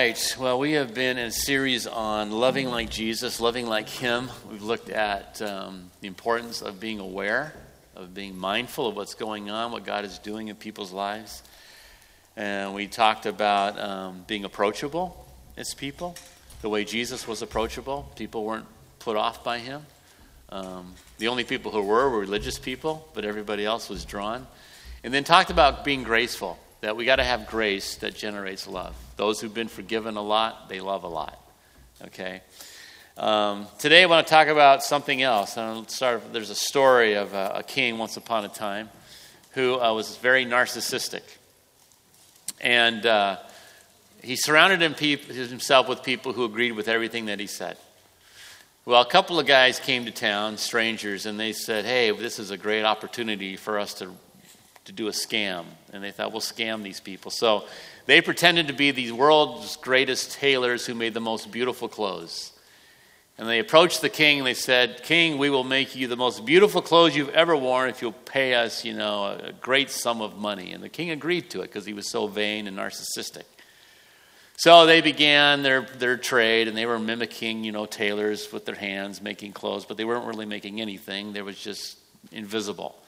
right. Well, we have been in a series on loving like Jesus, loving like Him. We've looked at um, the importance of being aware, of being mindful of what's going on, what God is doing in people's lives. And we talked about um, being approachable as people, the way Jesus was approachable. People weren't put off by Him. Um, the only people who were were religious people, but everybody else was drawn. And then talked about being graceful that we got to have grace that generates love. Those who've been forgiven a lot, they love a lot. Okay? Um, today I want to talk about something else. And start, there's a story of a, a, king once upon a time who uh, was very narcissistic. And uh, he surrounded himself with people who agreed with everything that he said. Well, a couple of guys came to town, strangers, and they said, Hey, this is a great opportunity for us to to do a scam. And they thought, we'll scam these people. So they pretended to be the world's greatest tailors who made the most beautiful clothes. And they approached the king and they said, King, we will make you the most beautiful clothes you've ever worn if you'll pay us, you know, a great sum of money. And the king agreed to it because he was so vain and narcissistic. So they began their, their trade and they were mimicking, you know, tailors with their hands making clothes, but they weren't really making anything. They was just invisible.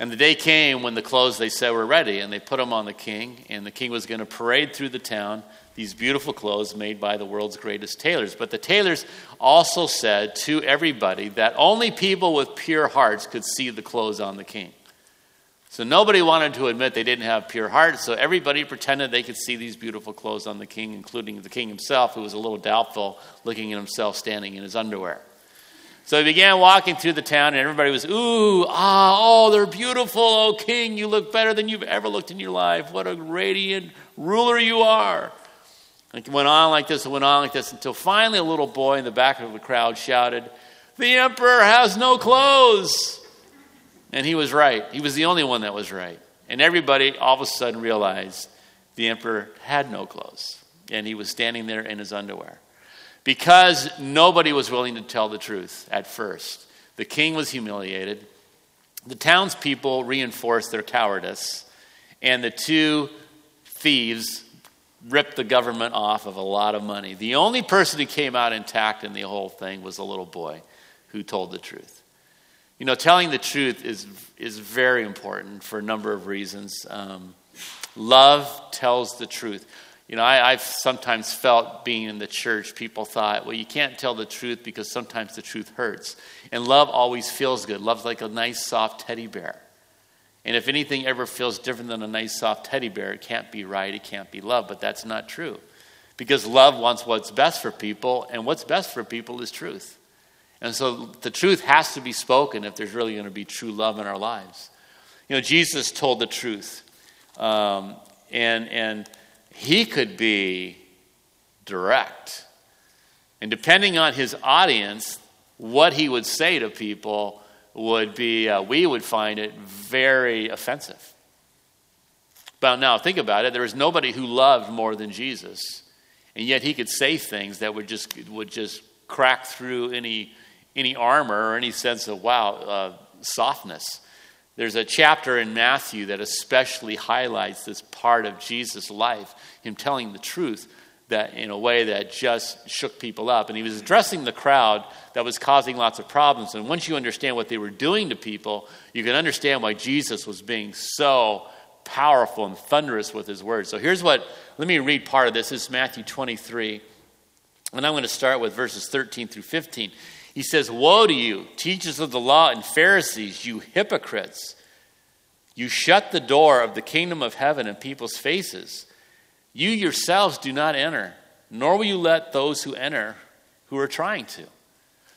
And the day came when the clothes they said were ready, and they put them on the king, and the king was going to parade through the town these beautiful clothes made by the world's greatest tailors. But the tailors also said to everybody that only people with pure hearts could see the clothes on the king. So nobody wanted to admit they didn't have pure hearts, so everybody pretended they could see these beautiful clothes on the king, including the king himself, who was a little doubtful, looking at himself standing in his underwear. So he began walking through the town, and everybody was, Ooh, ah, oh, they're beautiful. Oh, king, you look better than you've ever looked in your life. What a radiant ruler you are. And it went on like this, it went on like this, until finally a little boy in the back of the crowd shouted, The emperor has no clothes. And he was right. He was the only one that was right. And everybody all of a sudden realized the emperor had no clothes. And he was standing there in his underwear because nobody was willing to tell the truth at first. The king was humiliated. The townspeople reinforced their cowardice. And the two thieves ripped the government off of a lot of money. The only person who came out intact in the whole thing was a little boy who told the truth. You know, telling the truth is, is very important for a number of reasons. Um, love tells the truth. You know, I, have sometimes felt being in the church, people thought, well, you can't tell the truth because sometimes the truth hurts. And love always feels good. Love's like a nice, soft teddy bear. And if anything ever feels different than a nice, soft teddy bear, it can't be right, it can't be love. But that's not true. Because love wants what's best for people, and what's best for people is truth. And so the truth has to be spoken if there's really going to be true love in our lives. You know, Jesus told the truth. Um, and, and he could be direct. And depending on his audience, what he would say to people would be, uh, we would find it very offensive. But now think about it there was nobody who loved more than Jesus. And yet he could say things that would just, would just crack through any, any armor or any sense of, wow, uh, softness. There's a chapter in Matthew that especially highlights this part of Jesus' life, him telling the truth that in a way that just shook people up. And he was addressing the crowd that was causing lots of problems. And once you understand what they were doing to people, you can understand why Jesus was being so powerful and thunderous with his words. So here's what, let me read part of this. This is Matthew 23. And I'm going to start with verses 13 through 15. He says, Woe to you, teachers of the law and Pharisees, you hypocrites! You shut the door of the kingdom of heaven in people's faces. You yourselves do not enter, nor will you let those who enter who are trying to.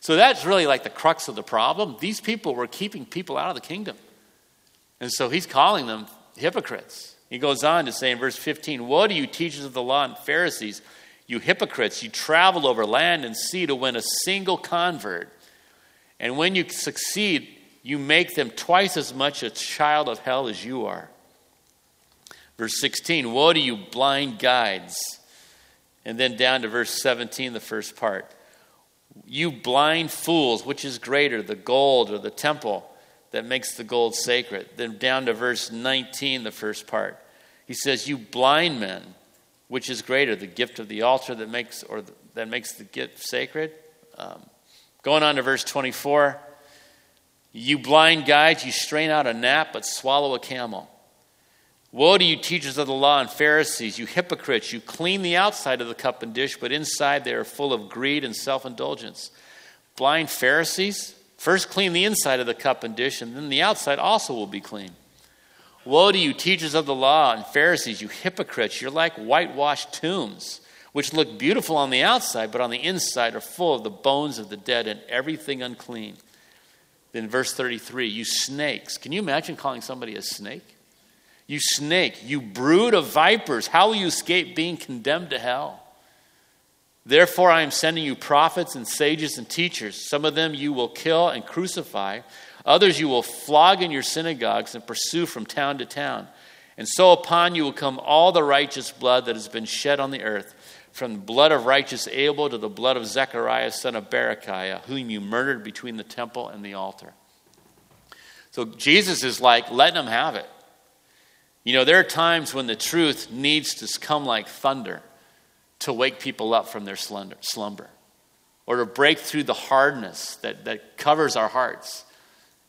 So that's really like the crux of the problem. These people were keeping people out of the kingdom. And so he's calling them hypocrites. He goes on to say in verse 15, Woe to you, teachers of the law and Pharisees! You hypocrites, you travel over land and sea to win a single convert. And when you succeed, you make them twice as much a child of hell as you are. Verse 16 Woe to you, blind guides. And then down to verse 17, the first part. You blind fools, which is greater, the gold or the temple that makes the gold sacred? Then down to verse 19, the first part. He says, You blind men Which is greater, the gift of the altar that makes, or that makes the gift sacred? Um, going on to verse 24. You blind guides, you strain out a gnat but swallow a camel. Woe to you, teachers of the law and Pharisees, you hypocrites! You clean the outside of the cup and dish, but inside they are full of greed and self indulgence. Blind Pharisees, first clean the inside of the cup and dish, and then the outside also will be clean. Woe to you, teachers of the law and Pharisees, you hypocrites! You're like whitewashed tombs, which look beautiful on the outside, but on the inside are full of the bones of the dead and everything unclean. Then, verse 33 You snakes. Can you imagine calling somebody a snake? You snake, you brood of vipers, how will you escape being condemned to hell? Therefore, I am sending you prophets and sages and teachers. Some of them you will kill and crucify Others you will flog in your synagogues and pursue from town to town. And so upon you will come all the righteous blood that has been shed on the earth, from the blood of righteous Abel to the blood of Zechariah, son of Berechiah, whom you murdered between the temple and the altar. So Jesus is like letting them have it. You know, there are times when the truth needs to come like thunder to wake people up from their slumber or to break through the hardness that, that covers our hearts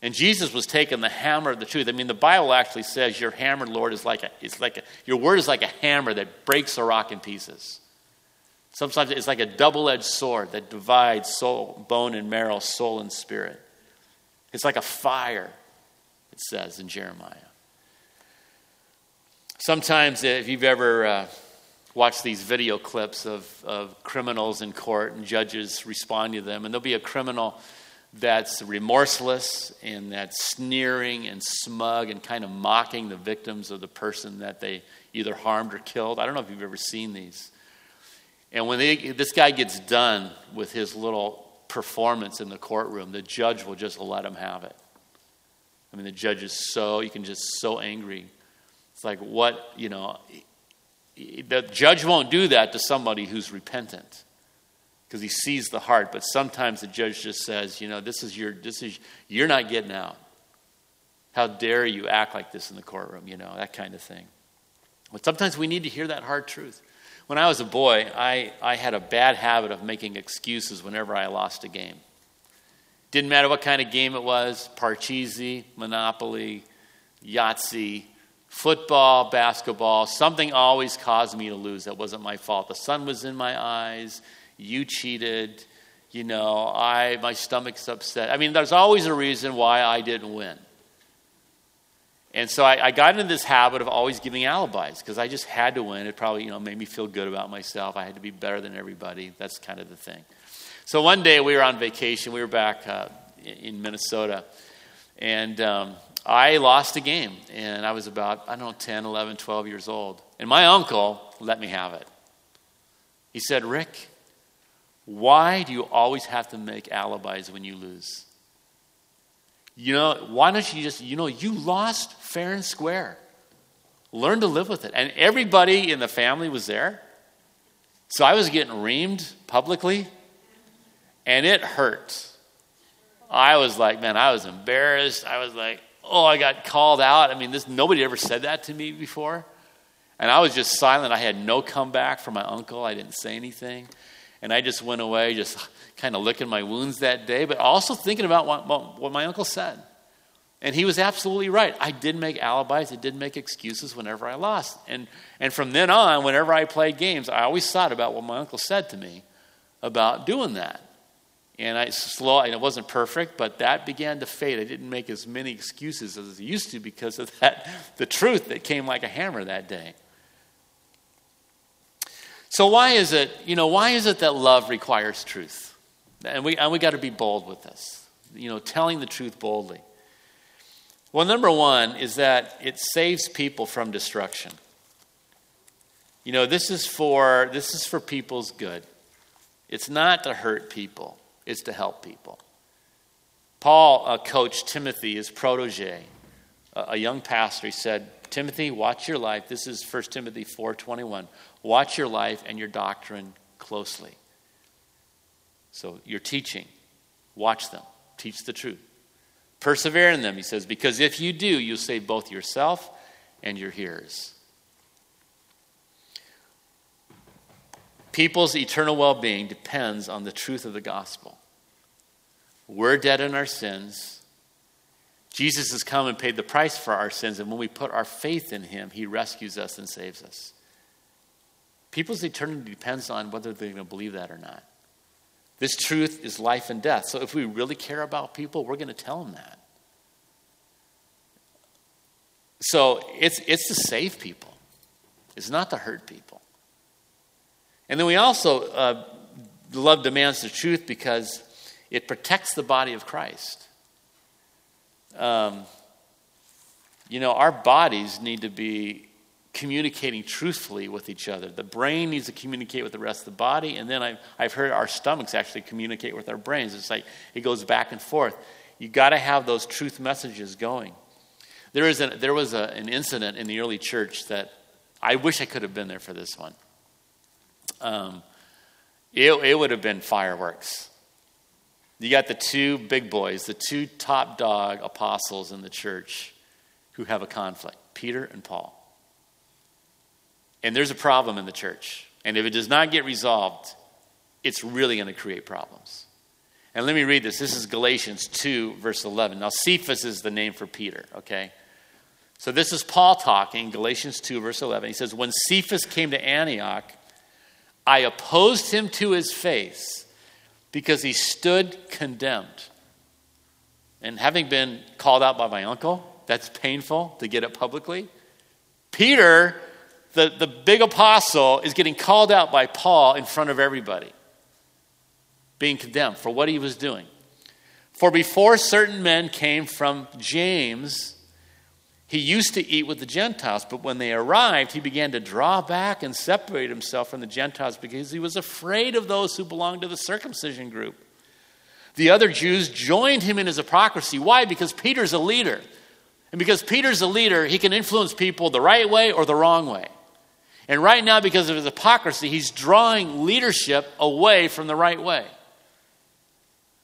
and Jesus was taking the hammer of the truth. I mean, the Bible actually says your hammer, Lord, is like a, it's like a, your word is like a hammer that breaks a rock in pieces. Sometimes it's like a double edged sword that divides soul, bone and marrow, soul and spirit. It's like a fire, it says in Jeremiah. Sometimes, if you've ever uh, watched these video clips of, of criminals in court and judges respond to them, and there'll be a criminal that's remorseless and that's sneering and smug and kind of mocking the victims of the person that they either harmed or killed. I don't know if you've ever seen these. And when they, this guy gets done with his little performance in the courtroom, the judge will just let him have it. I mean, the judge is so, you can just so angry. It's like, what, you know, the judge won't do that to somebody who's repentant because he sees the heart. But sometimes the judge just says, you know, this is your, this is, you're not getting out. How dare you act like this in the courtroom, you know, that kind of thing. But sometimes we need to hear that hard truth. When I was a boy, I, I had a bad habit of making excuses whenever I lost a game. Didn't matter what kind of game it was Parcheesi, Monopoly, Yahtzee, football, basketball, something always caused me to lose. That wasn't my fault. The sun was in my eyes you cheated, you know, I my stomach's upset. I mean, there's always a reason why I didn't win. And so I, I got into this habit of always giving alibis because I just had to win. It probably, you know, made me feel good about myself. I had to be better than everybody. That's kind of the thing. So one day we were on vacation. We were back uh, in Minnesota. And um, I lost a game. And I was about, I don't know, 10, 11, 12 years old. And my uncle let me have it. He said, Rick, why do you always have to make alibis when you lose? You know, why don't you just, you know, you lost fair and square. Learn to live with it. And everybody in the family was there. So I was getting reamed publicly, and it hurt. I was like, man, I was embarrassed. I was like, oh, I got called out. I mean, this nobody ever said that to me before. And I was just silent. I had no comeback from my uncle. I didn't say anything. And I just went away, just kind of licking my wounds that day, but also thinking about what, what my uncle said. And he was absolutely right. I did make alibis, I did make excuses whenever I lost. And, and from then on, whenever I played games, I always thought about what my uncle said to me about doing that. And I slow, and it wasn't perfect, but that began to fade. I didn't make as many excuses as I used to because of that, the truth that came like a hammer that day. So why is it, you know, why is it that love requires truth? And we, and we got to be bold with this, you know, telling the truth boldly. Well, number one is that it saves people from destruction. You know, this is for, this is for people's good. It's not to hurt people, it's to help people. Paul uh, coached Timothy, his protege, a, a young pastor. He said, Timothy, watch your life. This is 1 Timothy 4.21. Watch your life and your doctrine closely. So, your teaching, watch them, teach the truth. Persevere in them, he says, because if you do, you'll save both yourself and your hearers. people's eternal well being depends on the truth of the gospel. We're dead in our sins. Jesus has come and paid the price for our sins, and when we put our faith in him, he rescues us and saves us. People's eternity depends on whether they're going to believe that or not. This truth is life and death. So if we really care about people, we're going to tell them that. So it's, it's to save people, it's not to hurt people. And then we also, uh, love demands the truth because it protects the body of Christ. Um, you know, our bodies need to be communicating truthfully with each other. The brain needs to communicate with the rest of the body, and then I've, I've heard our stomachs actually communicate with our brains. It's like it goes back and forth. You got to have those truth messages going. There, is an, there was a, an incident in the early church that I wish I could have been there for this one. Um, it, it would have been fireworks. You got the two big boys, the two top dog apostles in the church who have a conflict Peter and Paul. And there's a problem in the church. And if it does not get resolved, it's really going to create problems. And let me read this. This is Galatians 2, verse 11. Now, Cephas is the name for Peter, okay? So this is Paul talking, Galatians 2, verse 11. He says, When Cephas came to Antioch, I opposed him to his face because he stood condemned. And having been called out by my uncle, that's painful to get it publicly. Peter, the, the big apostle, is getting called out by Paul in front of everybody, being condemned for what he was doing. For before certain men came from James, he used to eat with the Gentiles, but when they arrived, he began to draw back and separate himself from the Gentiles because he was afraid of those who belonged to the circumcision group. The other Jews joined him in his hypocrisy. Why? Because Peter's a leader. And because Peter's a leader, he can influence people the right way or the wrong way. And right now, because of his hypocrisy, he's drawing leadership away from the right way.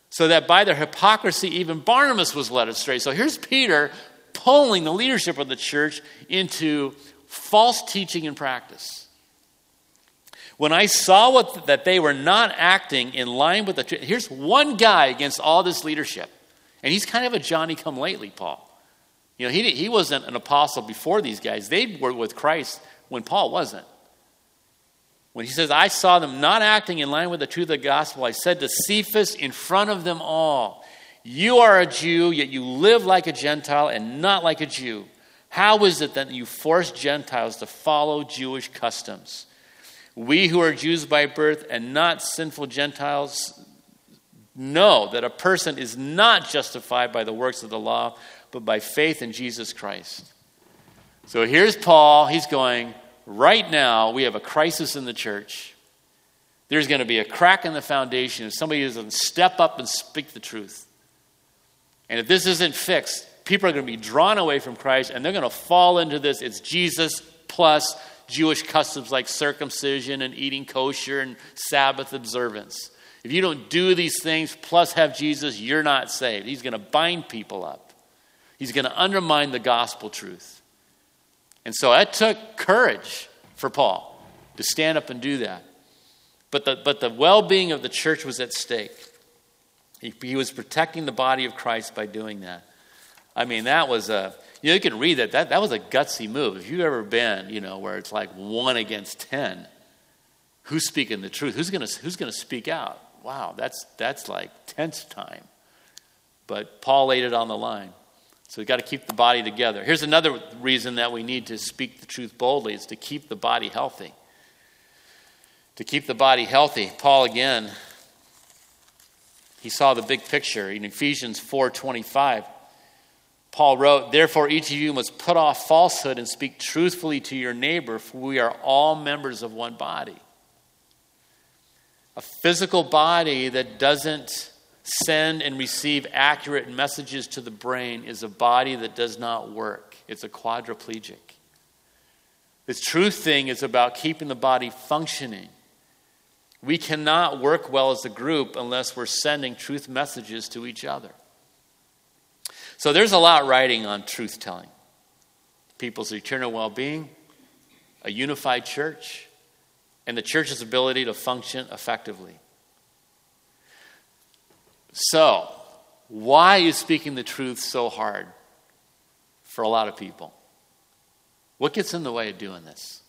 So that by their hypocrisy, even Barnabas was led astray. So here's Peter pulling the leadership of the church into false teaching and practice. When I saw what, that they were not acting in line with the truth, here's one guy against all this leadership. And he's kind of a Johnny come lately, Paul. You know, he, he wasn't an apostle before these guys. They were with Christ when Paul wasn't. When he says, I saw them not acting in line with the truth of the gospel, I said to Cephas in front of them all, you are a Jew, yet you live like a Gentile and not like a Jew. How is it that you force Gentiles to follow Jewish customs? We who are Jews by birth and not sinful Gentiles know that a person is not justified by the works of the law, but by faith in Jesus Christ. So here's Paul. He's going, right now, we have a crisis in the church. There's going to be a crack in the foundation if somebody doesn't step up and speak the truth. And if this isn't fixed, people are going to be drawn away from Christ and they're going to fall into this. It's Jesus plus Jewish customs like circumcision and eating kosher and Sabbath observance. If you don't do these things plus have Jesus, you're not saved. He's going to bind people up, he's going to undermine the gospel truth. And so that took courage for Paul to stand up and do that. But the, but the well being of the church was at stake. He, was protecting the body of Christ by doing that. I mean, that was a, you, know, you can read that, that. That was a gutsy move. If you've ever been, you know, where it's like one against 10, who's speaking the truth? Who's going who's going to speak out? Wow, that's, that's like tense time. But Paul laid it on the line. So we've got to keep the body together. Here's another reason that we need to speak the truth boldly is to keep the body healthy. To keep the body healthy, Paul again he saw the big picture in Ephesians 4:25. Paul wrote, "Therefore each of you must put off falsehood and speak truthfully to your neighbor, for we are all members of one body." A physical body that doesn't send and receive accurate messages to the brain is a body that does not work. It's a quadriplegic. This truth thing is about keeping the body functioning. We cannot work well as a group unless we're sending truth messages to each other. So there's a lot writing on truth telling people's eternal well being, a unified church, and the church's ability to function effectively. So, why is speaking the truth so hard for a lot of people? What gets in the way of doing this?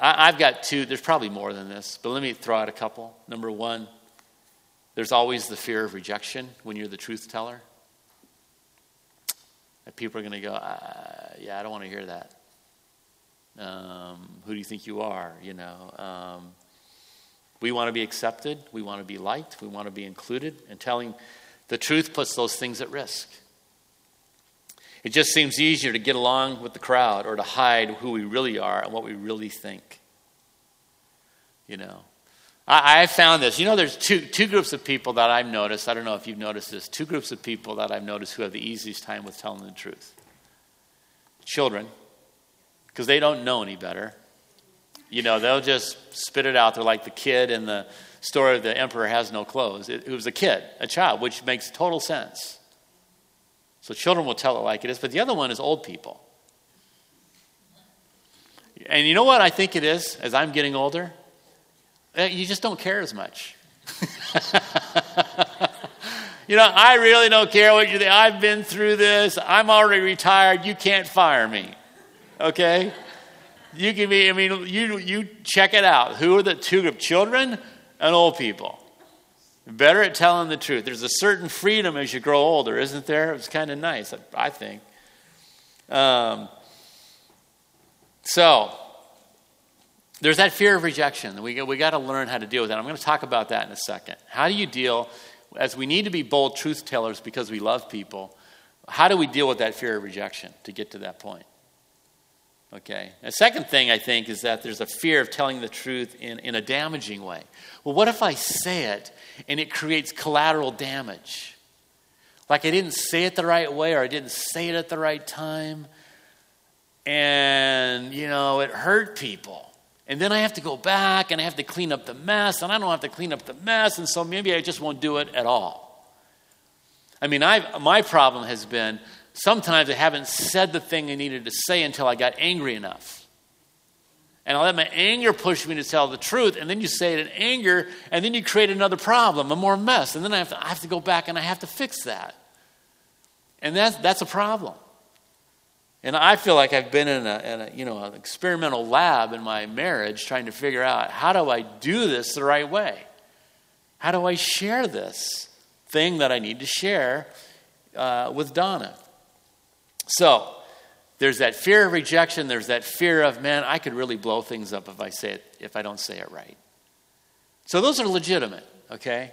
I, have got two, there's probably more than this, but let me throw out a couple. Number one, there's always the fear of rejection when you're the truth teller. People are going to go, uh, yeah, I don't want to hear that. Um, who do you think you are? You know, um, we want to be accepted. We want to be liked. We want to be included. And telling the truth puts those things at risk. It just seems easier to get along with the crowd or to hide who we really are and what we really think. You know, I, I found this. You know, there's two, two groups of people that I've noticed. I don't know if you've noticed this. Two groups of people that I've noticed who have the easiest time with telling the truth children, because they don't know any better. You know, they'll just spit it out. They're like the kid in the story of the emperor has no clothes. It, it was a kid, a child, which makes total sense. So children will tell it like it is, but the other one is old people. And you know what I think it is as I'm getting older? Eh, you just don't care as much. you know, I really don't care what you think. I've been through this. I'm already retired. You can't fire me. Okay? You can be, I mean, you, you check it out. Who are the two group? Children and old people. Better at telling the truth. There's a certain freedom as you grow older, isn't there? It's kind of nice, I think. Um, so, there's that fear of rejection. We, we got to learn how to deal with that. I'm going to talk about that in a second. How do you deal, as we need to be bold truth tellers because we love people, how do we deal with that fear of rejection to get to that point? Okay. The second thing I think is that there's a fear of telling the truth in, in a damaging way. Well, what if I say it and it creates collateral damage? Like I didn't say it the right way or I didn't say it at the right time. And, you know, it hurt people. And then I have to go back and I have to clean up the mess, and I don't have to clean up the mess, and so maybe I just won't do it at all. I mean, i my problem has been sometimes I haven't said the thing I needed to say until I got angry enough. And I let my anger push me to tell the truth, and then you say it in anger, and then you create another problem, a more mess, and then I have to, I have to go back and I have to fix that. And that's, that's a problem. And I feel like I've been in a, in a, you know an experimental lab in my marriage trying to figure out how do I do this the right way? How do I share this thing that I need to share uh, with Donna? So, there's that fear of rejection. There's that fear of, man, I could really blow things up if I say it, if I don't say it right. So those are legitimate, okay?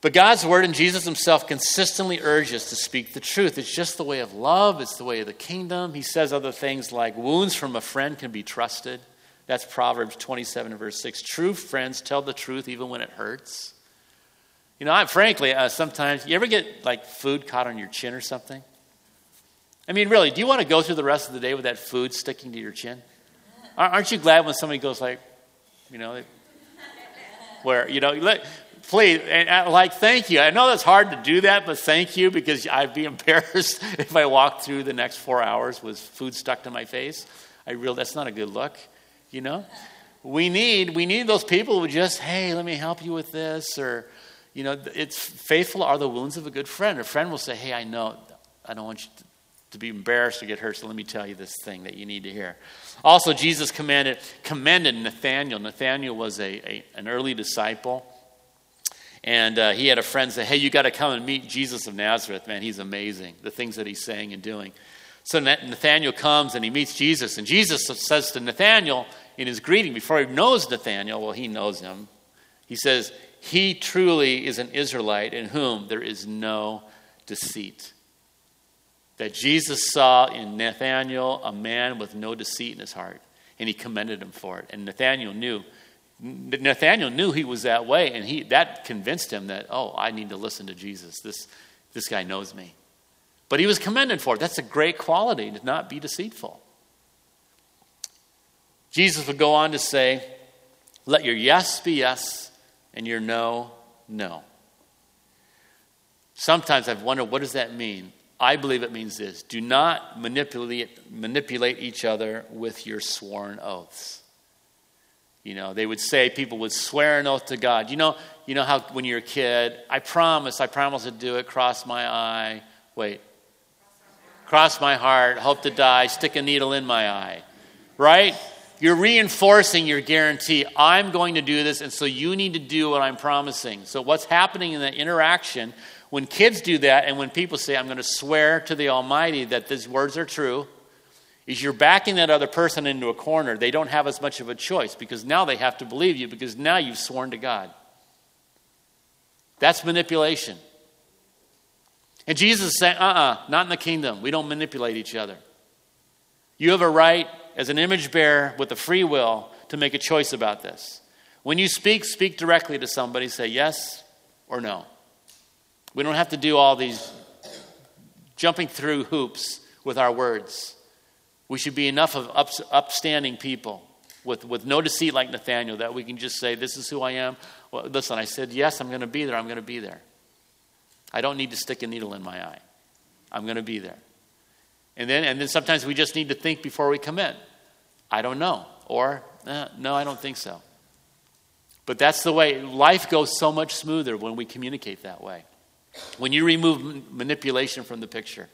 But God's word and Jesus himself consistently urge us to speak the truth. It's just the way of love, it's the way of the kingdom. He says other things like, wounds from a friend can be trusted. That's Proverbs 27, verse 6. True friends tell the truth even when it hurts. You know, I, frankly, uh, sometimes, you ever get like food caught on your chin or something? I mean, really, do you want to go through the rest of the day with that food sticking to your chin? Aren't you glad when somebody goes like, you know, where, you know, let, please, like, thank you. I know that's hard to do that, but thank you because I'd be embarrassed if I walked through the next four hours with food stuck to my face. I realize that's not a good look, you know? We need, we need those people who just, hey, let me help you with this, or, you know, it's faithful are the wounds of a good friend. A friend will say, hey, I know, I don't want you to to be embarrassed or get hurt. So let me tell you this thing that you need to hear. Also, Jesus commanded, commended Nathaniel. Nathaniel was a, a an early disciple. And uh, he had a friend say, Hey, you got to come and meet Jesus of Nazareth. Man, he's amazing. The things that he's saying and doing. So Nathaniel comes and he meets Jesus. And Jesus says to Nathaniel in his greeting, before he knows Nathaniel, well, he knows him. He says, He truly is an Israelite in whom there is no deceit that Jesus saw in Nathanael a man with no deceit in his heart, and he commended him for it. And Nathanael knew. Nathanael knew he was that way, and he, that convinced him that, oh, I need to listen to Jesus. This, this guy knows me. But he was commended for it. That's a great quality to not be deceitful. Jesus would go on to say, Let your yes be yes and your no, no. Sometimes I've wondered, what does that mean? I believe it means this do not manipulate, manipulate each other with your sworn oaths. You know, they would say, people would swear an oath to God. You know, you know how when you're a kid, I promise, I promise to do it, cross my eye. Wait. Cross my heart, hope to die, stick a needle in my eye. Right? You're reinforcing your guarantee. I'm going to do this, and so you need to do what I'm promising. So, what's happening in that interaction when kids do that, and when people say, I'm going to swear to the Almighty that these words are true, is you're backing that other person into a corner. They don't have as much of a choice because now they have to believe you because now you've sworn to God. That's manipulation. And Jesus is saying, uh uh-uh, uh not in the kingdom. We don't manipulate each other. You have a right as an image bearer with a free will to make a choice about this. When you speak, speak directly to somebody. Say yes or no. We don't have to do all these jumping through hoops with our words. We should be enough of up, upstanding people with, with no deceit like Nathaniel that we can just say, This is who I am. Well, listen, I said, Yes, I'm going to be there. I'm going to be there. I don't need to stick a needle in my eye. I'm going to be there. And then, and then sometimes we just need to think before we commit. I don't know. Or, eh, no, I don't think so. But that's the way life goes so much smoother when we communicate that way. When you remove manipulation from the picture,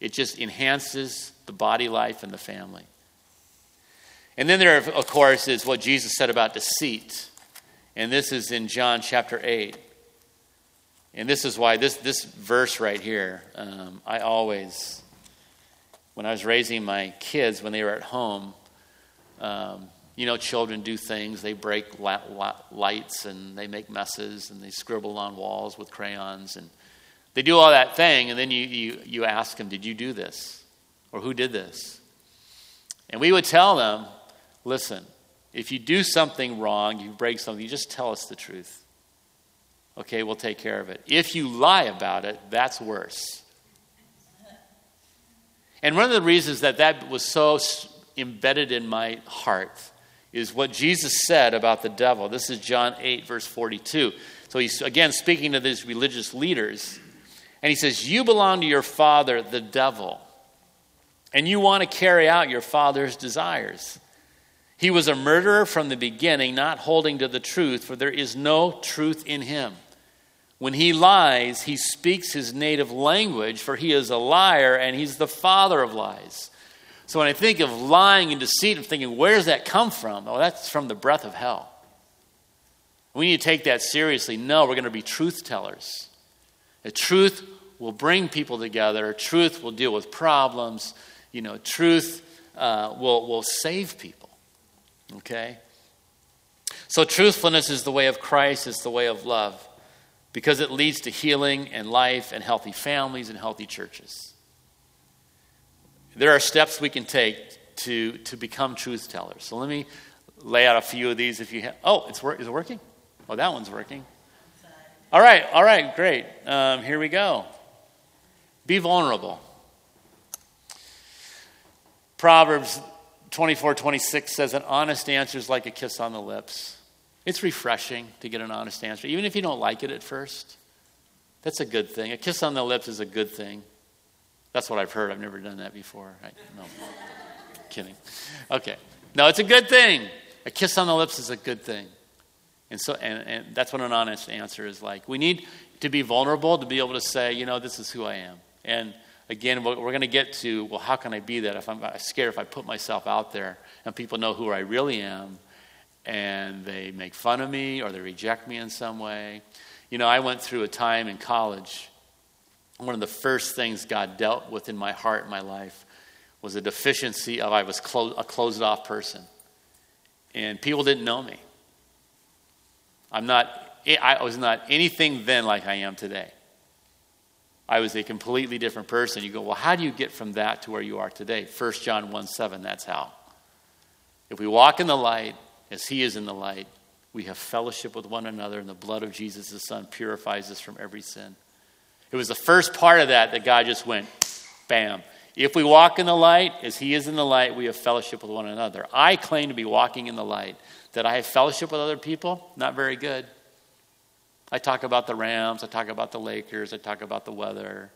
it just enhances the body life and the family. And then there, of course, is what Jesus said about deceit. And this is in John chapter 8. And this is why this, this verse right here, um, I always, when I was raising my kids when they were at home, um, you know, children do things. They break lights and they make messes and they scribble on walls with crayons and they do all that thing. And then you, you, you ask them, Did you do this? Or who did this? And we would tell them, Listen, if you do something wrong, you break something, you just tell us the truth. Okay, we'll take care of it. If you lie about it, that's worse. And one of the reasons that that was so embedded in my heart is what Jesus said about the devil. This is John 8, verse 42. So he's again speaking to these religious leaders, and he says, You belong to your father, the devil, and you want to carry out your father's desires. He was a murderer from the beginning, not holding to the truth, for there is no truth in him. When he lies, he speaks his native language, for he is a liar and he's the father of lies. So when I think of lying and deceit, I'm thinking, where does that come from? Oh, that's from the breath of hell. We need to take that seriously. No, we're going to be truth tellers. The truth will bring people together, truth will deal with problems, you know, truth uh, will, will save people. Okay? So, truthfulness is the way of Christ, it's the way of love, because it leads to healing and life and healthy families and healthy churches. There are steps we can take to, to become truth tellers. So, let me lay out a few of these if you have. Oh, it's wor- is it working? Oh, that one's working. All right, all right, great. Um, here we go. Be vulnerable. Proverbs 24 26 says, An honest answer is like a kiss on the lips. It's refreshing to get an honest answer, even if you don't like it at first. That's a good thing. A kiss on the lips is a good thing. That's what I've heard. I've never done that before. I, no, kidding. Okay. No, it's a good thing. A kiss on the lips is a good thing. And so, and, and that's what an honest answer is like. We need to be vulnerable to be able to say, you know, this is who I am. And again, we're going to get to, well, how can I be that if I'm scared if I put myself out there and people know who I really am and they make fun of me or they reject me in some way? You know, I went through a time in college. One of the first things God dealt with in my heart, in my life, was a deficiency of I was clo- a closed off person. And people didn't know me. I'm not, eh, I was not anything then like I am today. I was a completely different person. You go, well, how do you get from that to where you are today? 1 John 1 7, that's how. If we walk in the light as he is in the light, we have fellowship with one another, and the blood of Jesus, the Son, purifies us from every sin. It was the first part of that that God just went, bam. If we walk in the light as he is in the light, we have fellowship with one another. I claim to be walking in the light. That I have fellowship with other people, not very good. I talk about the Rams, I talk about the Lakers, I talk about the weather.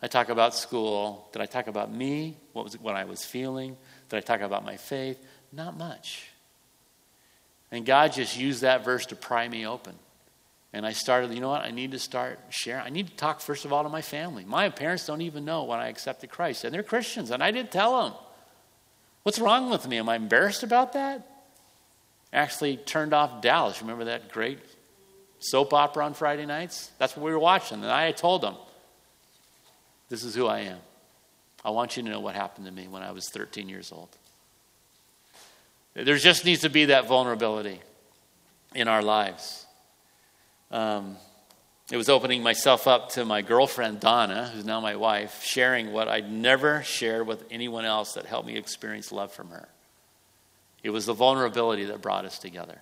I talk about school. Did I talk about me? What was what I was feeling? Did I talk about my faith? Not much. And God just used that verse to pry me open. And I started, you know what? I need to start sharing. I need to talk, first of all, to my family. My parents don't even know when I accepted Christ, and they're Christians, and I didn't tell them. What's wrong with me? Am I embarrassed about that? Actually, turned off Dallas. Remember that great soap opera on Friday nights? That's what we were watching. And I told them, This is who I am. I want you to know what happened to me when I was 13 years old. There just needs to be that vulnerability in our lives. Um, it was opening myself up to my girlfriend, Donna, who's now my wife, sharing what I'd never shared with anyone else that helped me experience love from her. It was the vulnerability that brought us together.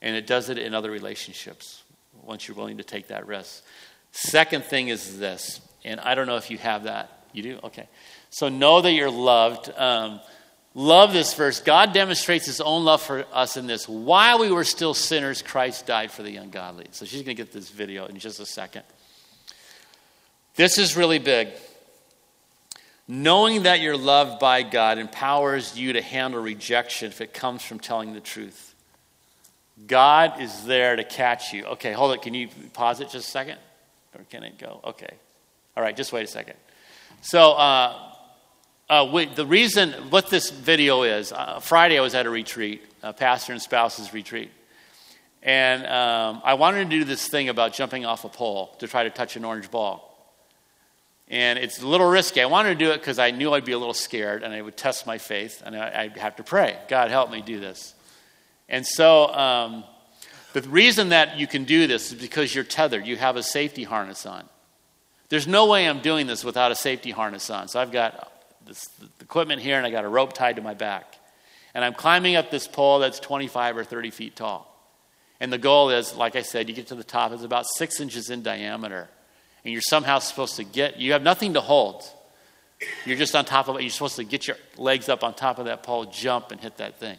And it does it in other relationships once you're willing to take that risk. Second thing is this, and I don't know if you have that. You do? Okay. So know that you're loved. Um, Love this verse. God demonstrates his own love for us in this. While we were still sinners, Christ died for the ungodly. So she's going to get this video in just a second. This is really big. Knowing that you're loved by God empowers you to handle rejection if it comes from telling the truth. God is there to catch you. Okay, hold it. Can you pause it just a second? Or can it go? Okay. All right, just wait a second. So, uh, uh, we, the reason what this video is uh, Friday I was at a retreat, a pastor and spouses retreat. And um, I wanted to do this thing about jumping off a pole to try to touch an orange ball. And it's a little risky. I wanted to do it because I knew I'd be a little scared and I would test my faith and I, would have to pray God, help me do this. And so um, the reason that you can do this is because you're tethered, you have a safety harness on. There's no way I'm doing this without a safety harness on. So I've got this, the equipment here, and I got a rope tied to my back. And I'm climbing up this pole that's 25 or 30 feet tall. And the goal is, like I said, you get to the top, it's about six inches in diameter. And you're somehow supposed to get, you have nothing to hold. You're just on top of it. You're supposed to get your legs up on top of that pole, jump, and hit that thing.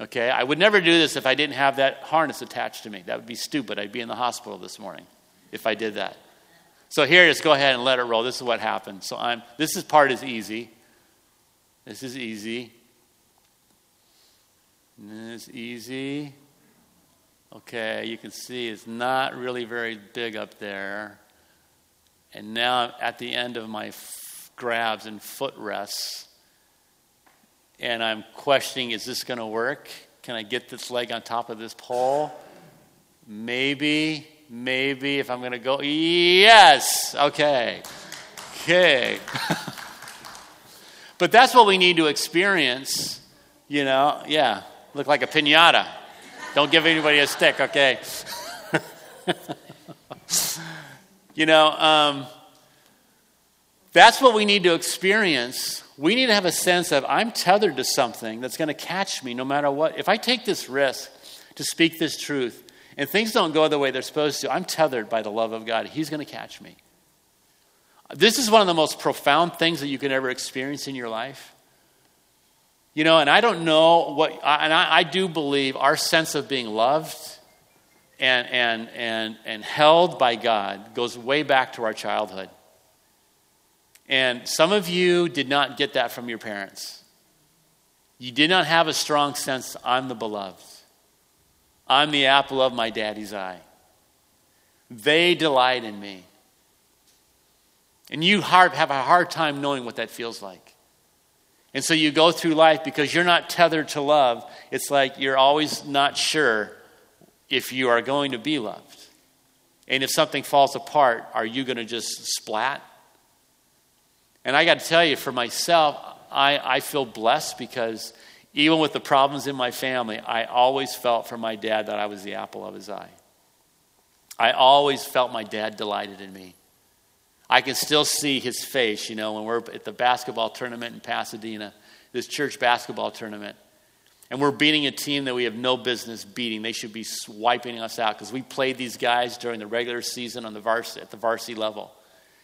Okay? I would never do this if I didn't have that harness attached to me. That would be stupid. I'd be in the hospital this morning if I did that. So here, just go ahead and let it roll. This is what happened. So I'm, this is part is easy. This is easy. This is easy. Okay, you can see it's not really very big up there. And now I'm at the end of my f- grabs and footrests, and I'm questioning is this going to work? Can I get this leg on top of this pole? Maybe maybe if I'm going to go, yes, okay, okay. but that's what we need to experience, you know, yeah, look like a pinata. Don't give anybody a stick, okay? you know, um, that's what we need to experience. We need to have a sense of I'm tethered to something that's going to catch me no matter what. If I take this risk to speak this truth, and things don't go the way they're supposed to, I'm tethered by the love of God. He's going to catch me. This is one of the most profound things that you can ever experience in your life. You know, and I don't know what, and I, I do believe our sense of being loved and, and, and, and held by God goes way back to our childhood. And some of you did not get that from your parents. You did not have a strong sense, I'm the beloved. I'm the apple of my daddy's eye. They delight in me. And you have a hard time knowing what that feels like. And so you go through life because you're not tethered to love. It's like you're always not sure if you are going to be loved. And if something falls apart, are you going to just splat? And I got to tell you, for myself, I, I feel blessed because even with the problems in my family, I always felt for my dad that I was the apple of his eye. I always felt my dad delighted in me. I can still see his face, you know, when we're at the basketball tournament in Pasadena, this church basketball tournament. And we're beating a team that we have no business beating. They should be swiping us out because we played these guys during the regular season on the varsity, at the varsity level,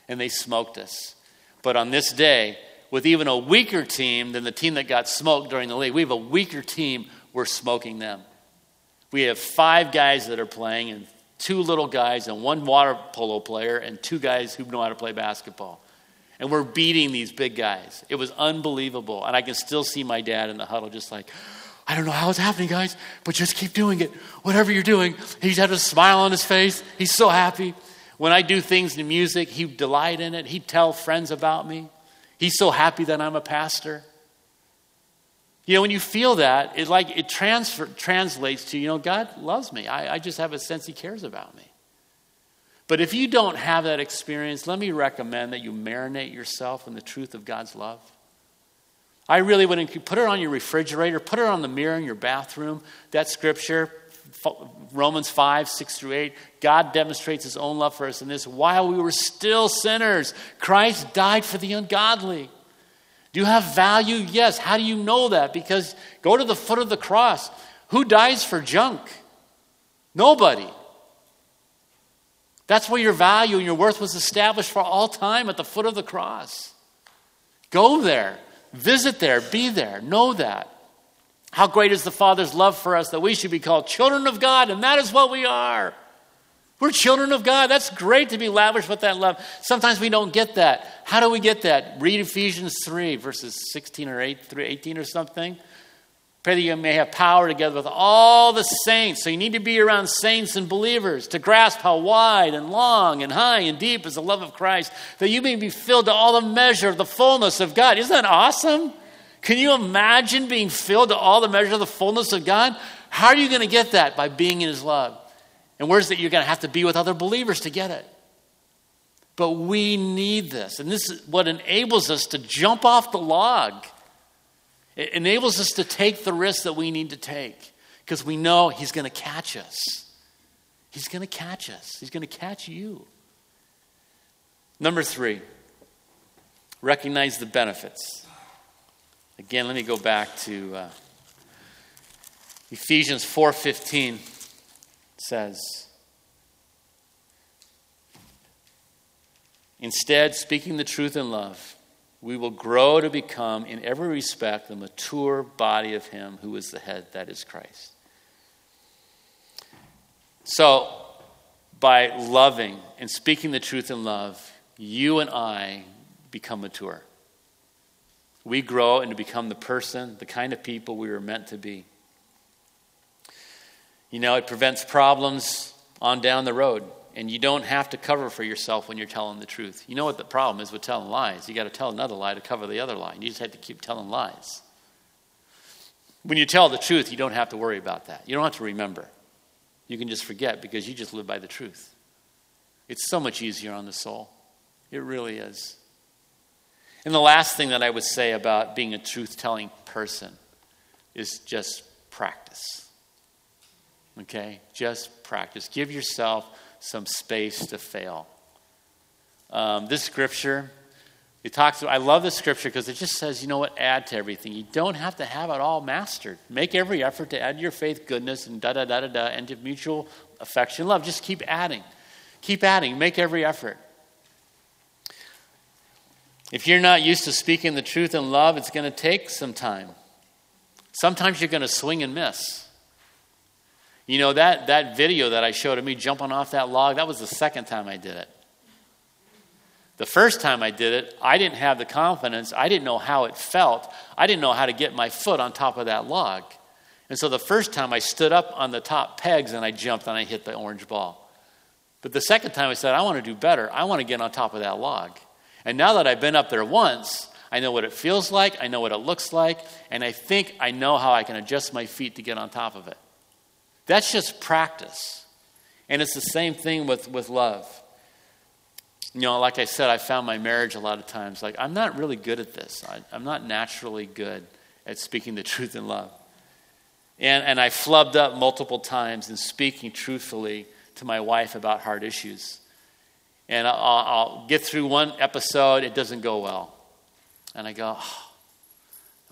and they smoked us. But on this day, with even a weaker team than the team that got smoked during the league. We have a weaker team, we're smoking them. We have five guys that are playing, and two little guys, and one water polo player, and two guys who know how to play basketball. And we're beating these big guys. It was unbelievable. And I can still see my dad in the huddle, just like, I don't know how it's happening, guys, but just keep doing it. Whatever you're doing, he's had a smile on his face. He's so happy. When I do things in music, he'd delight in it. He'd tell friends about me. He's so happy that I'm a pastor. You know, when you feel that, it like it transfer, translates to, you know, God loves me. I, I just have a sense He cares about me. But if you don't have that experience, let me recommend that you marinate yourself in the truth of God's love. I really would put it on your refrigerator, put it on the mirror in your bathroom. That scripture, Romans 5, 6 through 8, God demonstrates his own love for us in this. While we were still sinners, Christ died for the ungodly. Do you have value? Yes. How do you know that? Because go to the foot of the cross. Who dies for junk? Nobody. That's where your value and your worth was established for all time at the foot of the cross. Go there, visit there, be there, know that. How great is the Father's love for us that we should be called children of God, and that is what we are. We're children of God. That's great to be lavish with that love. Sometimes we don't get that. How do we get that? Read Ephesians 3, verses 16 or eight through 18 or something. Pray that you may have power together with all the saints. So you need to be around saints and believers to grasp how wide and long and high and deep is the love of Christ, that you may be filled to all the measure of the fullness of God. Isn't that awesome? Can you imagine being filled to all the measure of the fullness of God? How are you going to get that? By being in His love. And where's that you're going to have to be with other believers to get it? But we need this. And this is what enables us to jump off the log. It enables us to take the risk that we need to take because we know He's going to catch us. He's going to catch us, He's going to catch you. Number three, recognize the benefits. Again, let me go back to uh, Ephesians 4:15 says. Instead, speaking the truth in love, we will grow to become, in every respect, the mature body of Him who is the head, that is Christ. So, by loving and speaking the truth in love, you and I become mature. We grow and to become the person, the kind of people we were meant to be. You know, it prevents problems on down the road. And you don't have to cover for yourself when you're telling the truth. You know what the problem is with telling lies? You got to tell another lie to cover the other lie. You just have to keep telling lies. When you tell the truth, you don't have to worry about that. You don't have to remember. You can just forget because you just live by the truth. It's so much easier on the soul. It really is. And the last thing that I would say about being a truth telling person is just practice. Okay? Just practice. Give yourself some space to fail. Um, this scripture, it talks. I love this scripture because it just says, you know what, add to everything. You don't have to have it all mastered. Make every effort to add your faith goodness and da da da da da, and to mutual affection, love. Just keep adding, keep adding. Make every effort. If you're not used to speaking the truth in love, it's going to take some time. Sometimes you're going to swing and miss. You know, that, that video that I showed of me jumping off that log, that was the second time I did it. The first time I did it, I didn't have the confidence. I didn't know how it felt. I didn't know how to get my foot on top of that log. And so the first time I stood up on the top pegs and I jumped and I hit the orange ball. But the second time I said, I want to do better. I want to get on top of that log. And now that I've been up there once, I know what it feels like, I know what it looks like, and I think I know how I can adjust my feet to get on top of it. That's just practice. And it's the same thing with, with love. You know, like I said, I found my marriage a lot of times like, I'm not really good at this. I, I'm not naturally good at speaking the truth in love. And, and I flubbed up multiple times in speaking truthfully to my wife about hard issues. And I'll, I'll get through one episode, it doesn't go well. And I go, oh,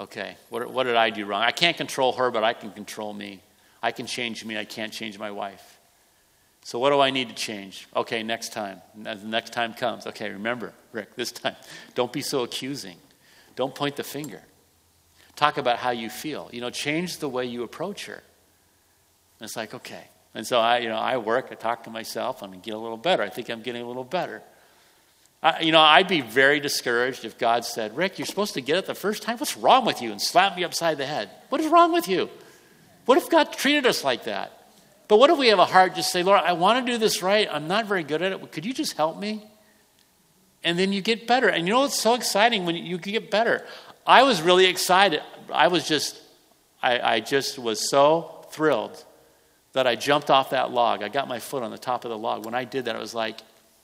okay, what, what did I do wrong? I can't control her, but I can control me. I can change me, I can't change my wife. So, what do I need to change? Okay, next time. As the next time comes, okay, remember, Rick, this time, don't be so accusing. Don't point the finger. Talk about how you feel. You know, change the way you approach her. And it's like, okay. And so I, you know, I work, I talk to myself, I'm going to get a little better. I think I'm getting a little better. I, you know, I'd be very discouraged if God said, Rick, you're supposed to get it the first time. What's wrong with you? And slap me upside the head. What is wrong with you? What if God treated us like that? But what if we have a heart just say, Lord, I want to do this right. I'm not very good at it. Could you just help me? And then you get better. And you know what's so exciting when you get better? I was really excited. I was just, I, I just was so thrilled that I jumped off that log. I got my foot on the top of the log. When I did that, I was like,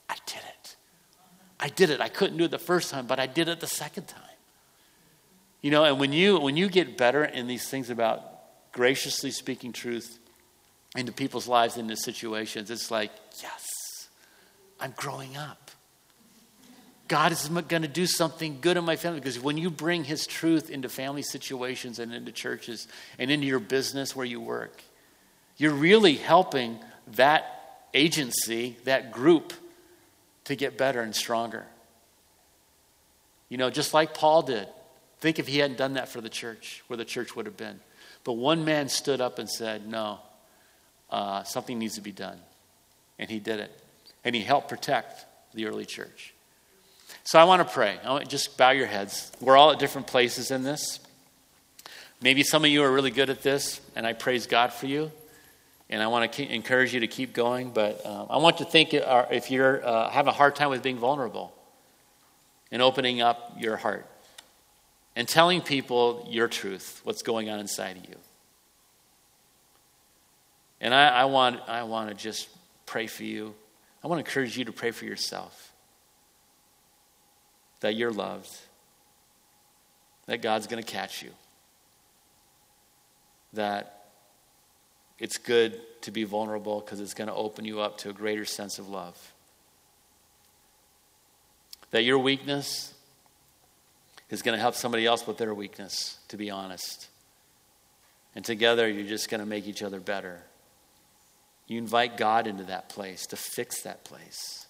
I did it. I did it. I couldn't do it the first time, but I did it the second time. You know, and when you when you get better in these things about graciously speaking truth into people's lives into situations, it's like, yes, I'm growing up. God is going to do something good in my family because when you bring His truth into family situations and into churches and into your business where you work, you're really helping that agency, that group, to get better and stronger. You know, just like Paul did. Think if he hadn't done that for the church, where the church would have been. But one man stood up and said, No, uh, something needs to be done. And he did it. And he helped protect the early church. So I want to pray. I want just bow your heads. We're all at different places in this. Maybe some of you are really good at this, and I praise God for you and I want to encourage you to keep going. But uh, I want to think uh, if you're uh, have a hard time with being vulnerable and opening up your heart and telling people your truth, what's going on inside of you. And I, I want I want to just pray for you. I want to encourage you to pray for yourself that you're loved, that God's going to catch you, that it's good to be vulnerable because it's going to open you up to a greater sense of love. That your weakness is going to help somebody else with their weakness, to be honest. And together, you're just going to make each other better. You invite God into that place to fix that place.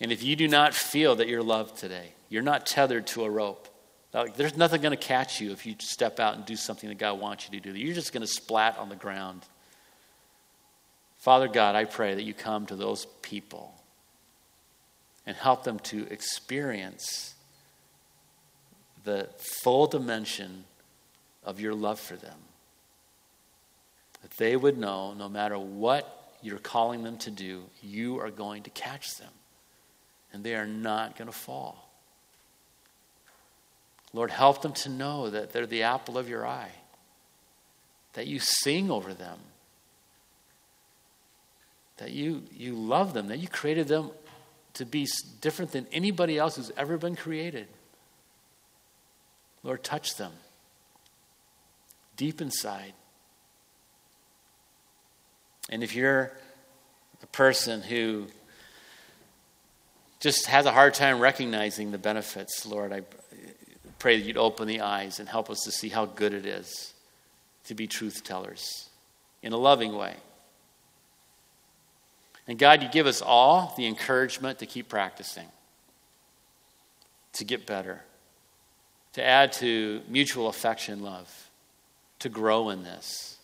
And if you do not feel that you're loved today, you're not tethered to a rope, like, there's nothing going to catch you if you step out and do something that God wants you to do. You're just going to splat on the ground. Father God, I pray that you come to those people and help them to experience the full dimension of your love for them. That they would know no matter what you're calling them to do, you are going to catch them. And they are not going to fall. Lord, help them to know that they're the apple of your eye, that you sing over them, that you, you love them, that you created them to be different than anybody else who's ever been created. Lord, touch them deep inside. And if you're the person who just has a hard time recognizing the benefits, Lord, I, pray that you'd open the eyes and help us to see how good it is to be truth tellers in a loving way. And God, you give us all the encouragement to keep practicing, to get better, to add to mutual affection, love, to grow in this.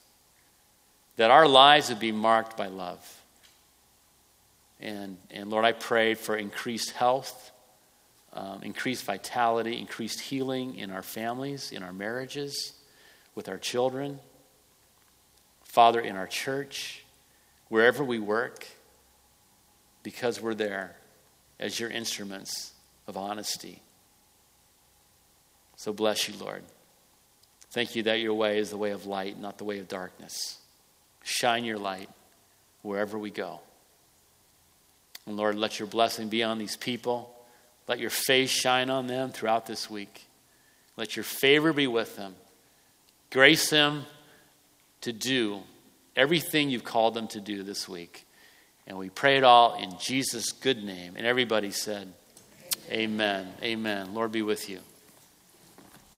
That our lives would be marked by love. And, and Lord, I pray for increased health um, increased vitality, increased healing in our families, in our marriages, with our children. Father, in our church, wherever we work, because we're there as your instruments of honesty. So bless you, Lord. Thank you that your way is the way of light, not the way of darkness. Shine your light wherever we go. And Lord, let your blessing be on these people. Let your face shine on them throughout this week. Let your favor be with them. Grace them to do everything you've called them to do this week. And we pray it all in Jesus' good name. And everybody said, Amen. Amen. Lord be with you.